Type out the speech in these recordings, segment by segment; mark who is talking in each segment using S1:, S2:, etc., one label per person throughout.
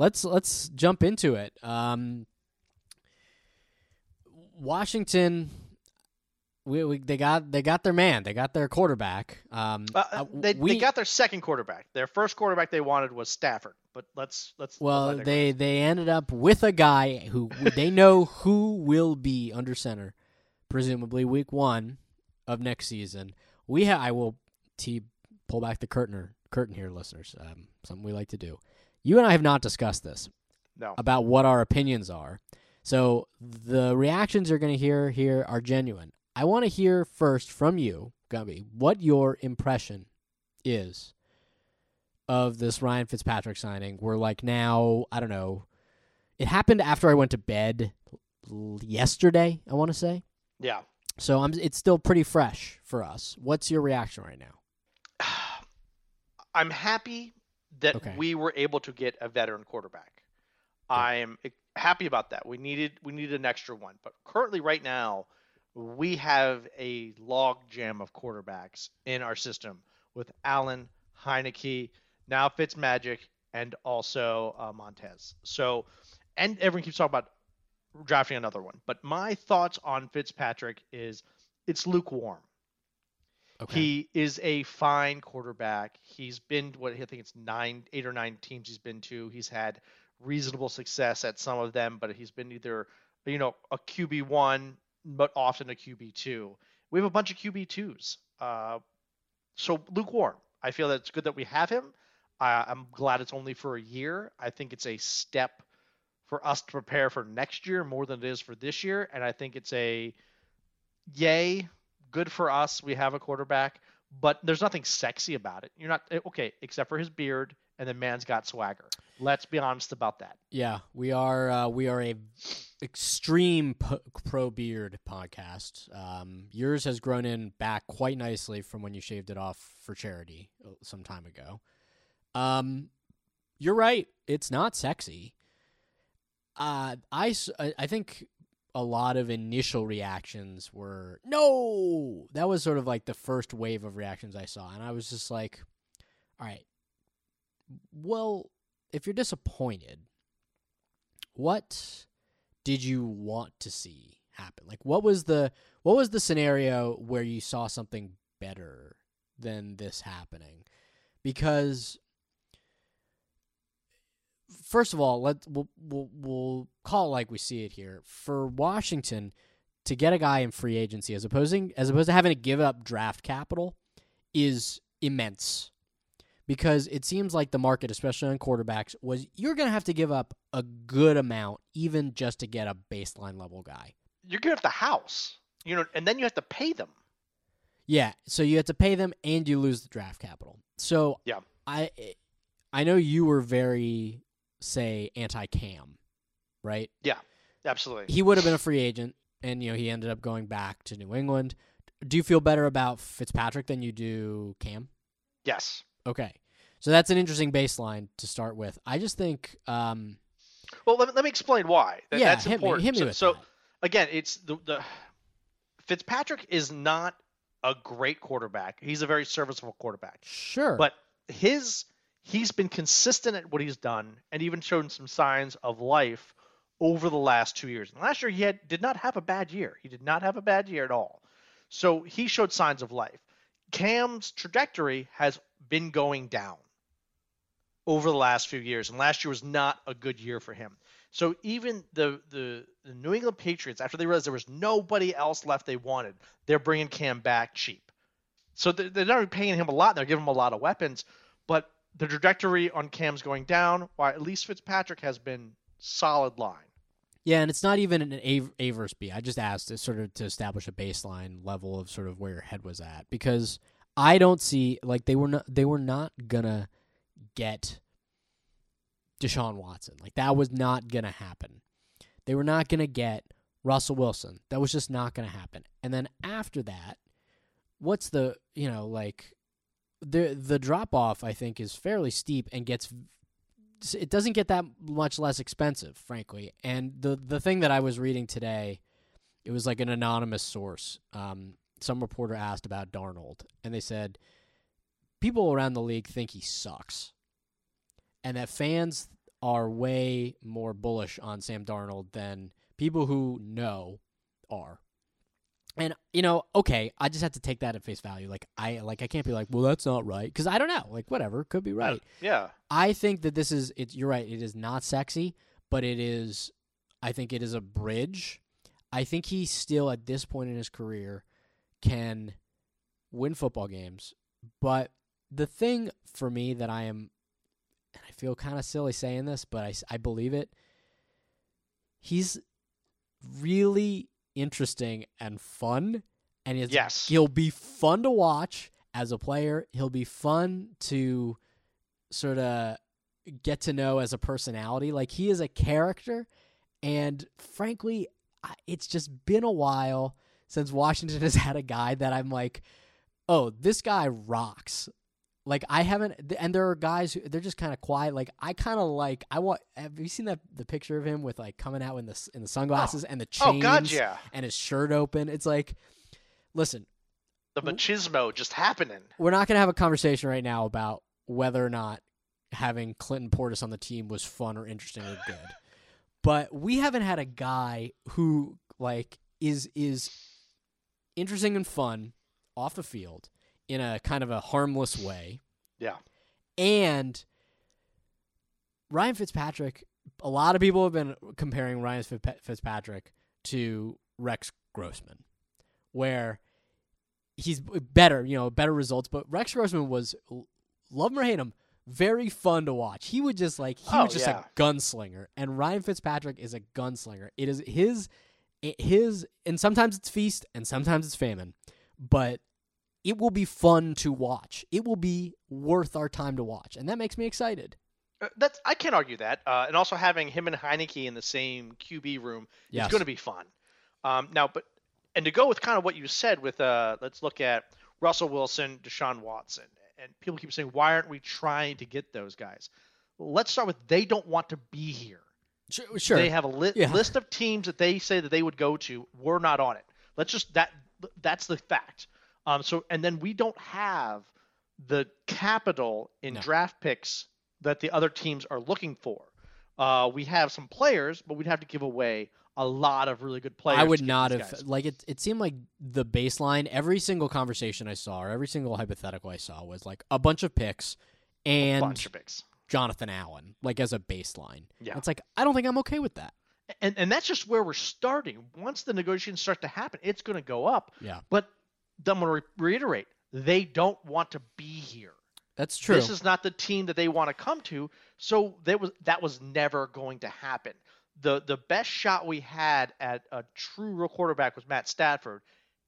S1: let's let's jump into it. Um, Washington, we, we they got they got their man, they got their quarterback. Um,
S2: Uh,
S1: uh,
S2: they,
S1: we,
S2: they got their second quarterback. Their first quarterback they wanted was Stafford, but let's let's.
S1: well,
S2: let that go.
S1: they they ended up with a guy who they know who will be under center, presumably week one of next season. We ha- I will t pull back the curtain curtain here, listeners. Um, something we like to do. You and I have not discussed this.
S2: no.
S1: about what our opinions are. So the reactions you're going to hear here are genuine. I want to hear first from you, Gumby, what your impression is of this Ryan Fitzpatrick signing. We're like now, I don't know. It happened after I went to bed yesterday, I want to say.
S2: Yeah.
S1: So I'm it's still pretty fresh for us. What's your reaction right now?
S2: I'm happy that
S1: Okay.
S2: we were able to get a veteran quarterback. I'm e- happy about that. We needed we needed an extra one, but currently right now we have a log jam of quarterbacks in our system with Allen, Heinicke, now Fitzmagic, and also uh, Montez. So, and everyone keeps talking about drafting another one, but my thoughts on Fitzpatrick is it's lukewarm.
S1: Okay.
S2: He is a fine quarterback. He's been what I think it's nine, eight or nine teams he's been to. He's had reasonable success at some of them, but he's been either you know a QB one, but often a QB two. We have a bunch of QB twos. Uh, so lukewarm. I feel that it's good that we have him. Uh, I'm glad it's only for a year. I think it's a step for us to prepare for next year more than it is for this year, and I think it's a yay good for us. We have a quarterback, but there's nothing sexy about it. You're not eh, okay, except for his beard, and the man's got swagger. Let's be honest about that.
S1: Yeah, we are. Uh, we are a extreme pro beard podcast. Um, yours has grown in back quite nicely from when you shaved it off for charity uh, some time ago. Um, you're right. It's not sexy. Uh, I I think a lot of initial reactions were no. That was sort of like the first wave of reactions I saw, and I was just like, all right. Well, if you're disappointed, what did you want to see happen? Like what was the what was the scenario where you saw something better than this happening? Because first of all, let we'll, we'll we'll call it like we see it here. For Washington to get a guy in free agency as opposing as opposed to having to give up draft capital is immense because it seems like the market, especially on quarterbacks, was you're going to have to give up a good amount even just to get a baseline level guy.
S2: You're gonna have the house, you know, and then you have to pay them.
S1: Yeah, so you have to pay them and you lose the draft capital. So
S2: Yeah.
S1: I I know you were very say anti Cam, right?
S2: Yeah, absolutely.
S1: He would have been a free agent and you know he ended up going back to New England. Do you feel better about Fitzpatrick than you do Cam?
S2: Yes.
S1: Okay. So that's an interesting baseline to start with. I just think um
S2: Well, let me, let me explain why. That,
S1: yeah,
S2: that's
S1: hit
S2: important.
S1: me, hit me
S2: so,
S1: with
S2: so
S1: that.
S2: again, it's the, the Fitzpatrick is not a great quarterback. He's a very serviceable quarterback.
S1: Sure.
S2: But his he's been consistent at what he's done and even shown some signs of life over the last two years. And last year he had did not have a bad year. He did not have a bad year at all. So he showed signs of life. Cam's trajectory has been going down over the last few years, and last year was not a good year for him. So even the the, the New England Patriots, after they realized there was nobody else left they wanted, they're bringing Cam back cheap. So they're they're not paying him a lot. They're giving him a lot of weapons, but the trajectory on Cam's going down. While at least Fitzpatrick has been solid line.
S1: Yeah, and it's not even an A, versus B. I just asked to sort of to establish a baseline level of sort of where your head was at because I don't see like they were not they were not gonna get Deshaun Watson. Like that was not gonna happen. They were not gonna get Russell Wilson. That was just not gonna happen. And then after that, what's the you know like the the drop off I think is fairly steep and gets it doesn't get that much less expensive, frankly. And the the thing that I was reading today, it was like an anonymous source. Um, some reporter asked about Darnold, and they said people around the league think he sucks, and that fans are way more bullish on Sam Darnold than people who know are. And you know, okay, I just have to take that at face value. Like I like I can't be like, well, that's not right because I don't know. Like whatever, could be right.
S2: Uh, yeah.
S1: I think that this is it's you're right, it is not sexy, but it is I think it is a bridge. I think he still at this point in his career can win football games. But the thing for me that I am and I feel kind of silly saying this, but I, I believe it. He's really interesting and fun and it's,
S2: Yes.
S1: he'll be fun to watch as a player. He'll be fun to sort of get to know as a personality. Like he is a character, and frankly, it's just been a while since Washington has had a guy that I'm like, oh, this guy rocks. Like I haven't, and there are guys who they're just kind of quiet. Like I kind of like I want. Have you seen that the picture of him with like coming out in the in the sunglasses and the chains
S2: Oh God, yeah.
S1: and his shirt open? It's like, listen,
S2: The machismo just happening.
S1: we're not going to have a conversation right now about whether or not having Clinton Portis on the team was fun or interesting or good. But we haven't had a guy who like is is interesting and fun off the field in a kind of a harmless way.
S2: Yeah.
S1: And Ryan Fitzpatrick, a lot of people have been comparing Ryan Fitzpatrick to Rex Grossman, where he's better, you know, better results. But Rex Grossman was, love him or hate him, very fun to watch. He would just like, he
S2: Oh,
S1: was just
S2: yeah.
S1: a gunslinger. And Ryan Fitzpatrick is a gunslinger. It is his, his, and sometimes it's feast and sometimes it's famine. But it will be fun to watch. It will be worth our time to watch, and that makes me excited.
S2: Uh, That's I can't argue that. Uh, and also having him and Heinicke in the same QB room
S1: Yes.
S2: is going to be fun. Um, now, but and to go with kind of what you said with uh, let's look at Russell Wilson, Deshaun Watson, and people keep saying why aren't we trying to get those guys? Well, let's start with they don't want to be here.
S1: Sure, sure.
S2: They have a li-
S1: Yeah.
S2: list of teams that they say that they would go to. We're not on it. Let's just that that's the fact. Um, so and then we don't have the capital in
S1: No.
S2: draft picks that the other teams are looking for. Uh, we have some players, but we'd have to give away a lot of really good players.
S1: I would not have
S2: guys.
S1: like it. It seemed like the baseline. Every single conversation I saw, or every single hypothetical I saw, was like a bunch of picks and
S2: bunch of picks.
S1: Jonathan Allen, like as a baseline.
S2: Yeah.
S1: it's like I don't think I'm okay with that.
S2: And and that's just where we're starting. Once the negotiations start to happen, it's going to go up.
S1: Yeah,
S2: But I'm going to re- reiterate: they don't want to be here.
S1: that's true.
S2: This is not the team that they want to come to. So there was that was never going to happen. The the best shot we had at a true real quarterback was Matt Stafford,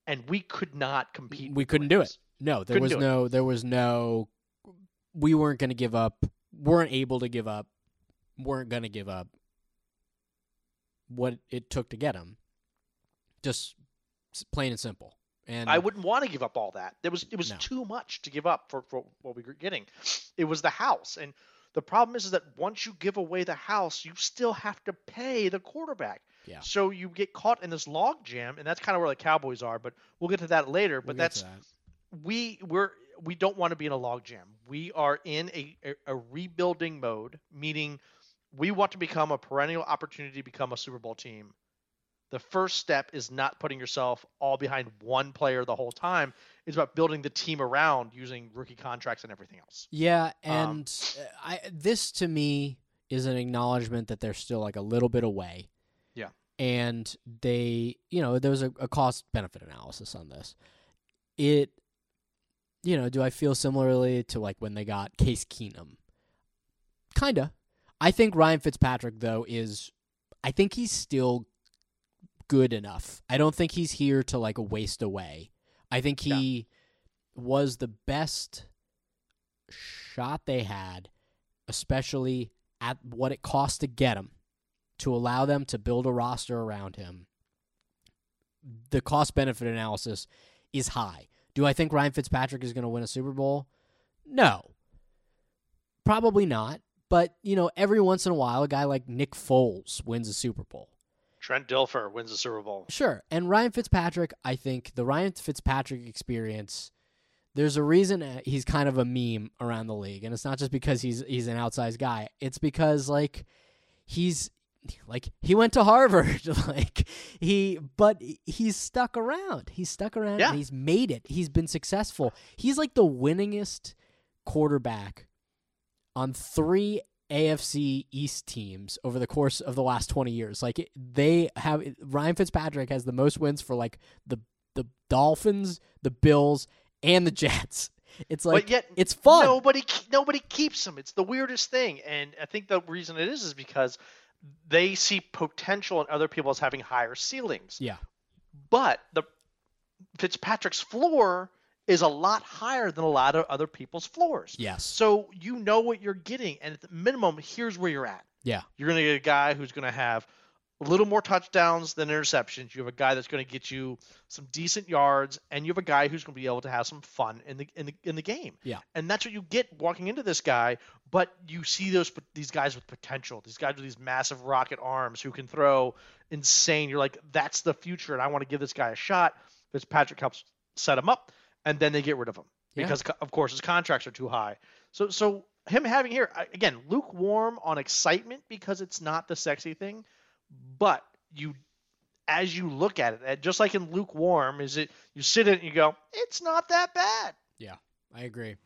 S2: and we could not compete.
S1: we couldn't do it. No, there
S2: Couldn't
S1: was
S2: do it.
S1: no. There was no. We weren't going to give up. weren't able to give up. weren't going to give up what it took to get him. Just plain and simple. And
S2: I wouldn't want to give up all that. It was it was
S1: No.
S2: too much to give up for, for what we were getting. It was the house, and the problem is, is that once you give away the house, you still have to pay the quarterback.
S1: Yeah.
S2: So you get caught in this log jam, and that's kind of where the Cowboys are. But we'll get to that later.
S1: we'll
S2: But that's
S1: that.
S2: we we're we don't want to be in a log jam. We are in a, a, a rebuilding mode, meaning we want to become a perennial opportunity to become a Super Bowl team. The first step is not putting yourself all behind one player the whole time. It's about building the team around using rookie contracts and everything else.
S1: Yeah,
S2: Um,
S1: and uh, I this to me is an acknowledgement that they're still like a little bit away.
S2: Yeah.
S1: And they, you know, there was a, a cost benefit analysis on this. It, you know, do I feel similarly to like when they got Case Keenum? Kinda. I think Ryan Fitzpatrick though is, I think he's still good enough. I don't think he's here to like waste away. I think
S2: Yeah.
S1: he was the best shot they had, especially at what it cost to get him, to allow them to build a roster around him. The cost benefit analysis is high. Do I think Ryan Fitzpatrick is going to win a Super Bowl? No. Probably not. But, you know, every once in a while, a guy like Nick Foles wins a Super Bowl.
S2: Trent Dilfer wins the Super Bowl.
S1: Sure. And Ryan Fitzpatrick, I think the Ryan Fitzpatrick experience, there's a reason he's kind of a meme around the league, and it's not just because he's he's an outsized guy. It's because like he's like he went to Harvard, like he, but he's stuck around. He's stuck around
S2: Yeah.
S1: and he's made it. He's been successful. He's like the winningest quarterback on three AFC East teams over the course of the last 20 years. Like they have Ryan Fitzpatrick has the most wins for like the the Dolphins, the Bills, and the Jets. It's like
S2: but yet
S1: it's fun.
S2: Nobody nobody keeps them. It's the weirdest thing, and I think the reason it is is because they see potential in other people as having higher ceilings.
S1: Yeah.
S2: But the Fitzpatrick's floor is a lot higher than a lot of other people's floors.
S1: Yes.
S2: So you know what you're getting, and at the minimum, here's where you're at.
S1: Yeah.
S2: You're going to get a guy who's going to have a little more touchdowns than interceptions. You have a guy that's going to get you some decent yards, and you have a guy who's going to be able to have some fun in the in the in the game.
S1: Yeah.
S2: And that's what you get walking into this guy. But you see those these guys with potential. These guys with these massive rocket arms who can throw insane. You're like, that's the future, and I want to give this guy a shot. Fitzpatrick helps set him up, and then they get rid of him
S1: Yeah.
S2: because, of course, his contracts are too high. So, so him having here again lukewarm on excitement because it's not the sexy thing, but you, as you look at it, just like in lukewarm, is it you sit in it and you go, it's not that bad.
S1: Yeah, I agree.